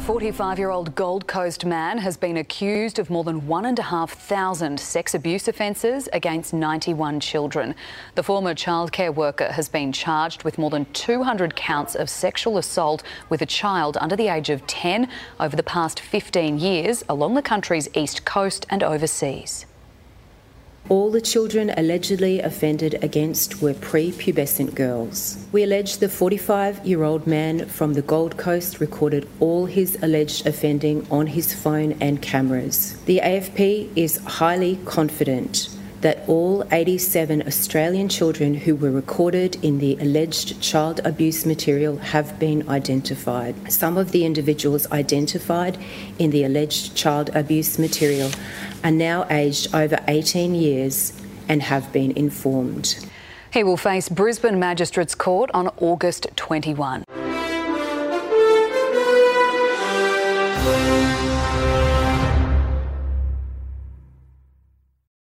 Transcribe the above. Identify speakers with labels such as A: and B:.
A: 45 year old Gold Coast man has been accused of more than 1,500 sex abuse offences against 91 children. The former childcare worker has been charged with more than 200 counts of sexual assault with a child under the age of 10 over the past 15 years along the country's east coast and overseas.
B: All the children allegedly offended against were prepubescent girls. We allege the 45 year old man from the Gold Coast recorded all his alleged offending on his phone and cameras. The AFP is highly confident that all 87 Australian children who were recorded in the alleged child abuse material have been identified. Some of the individuals identified in the alleged child abuse material are now aged over 18 years and have been informed.
A: He will face Brisbane Magistrates Court on August 21.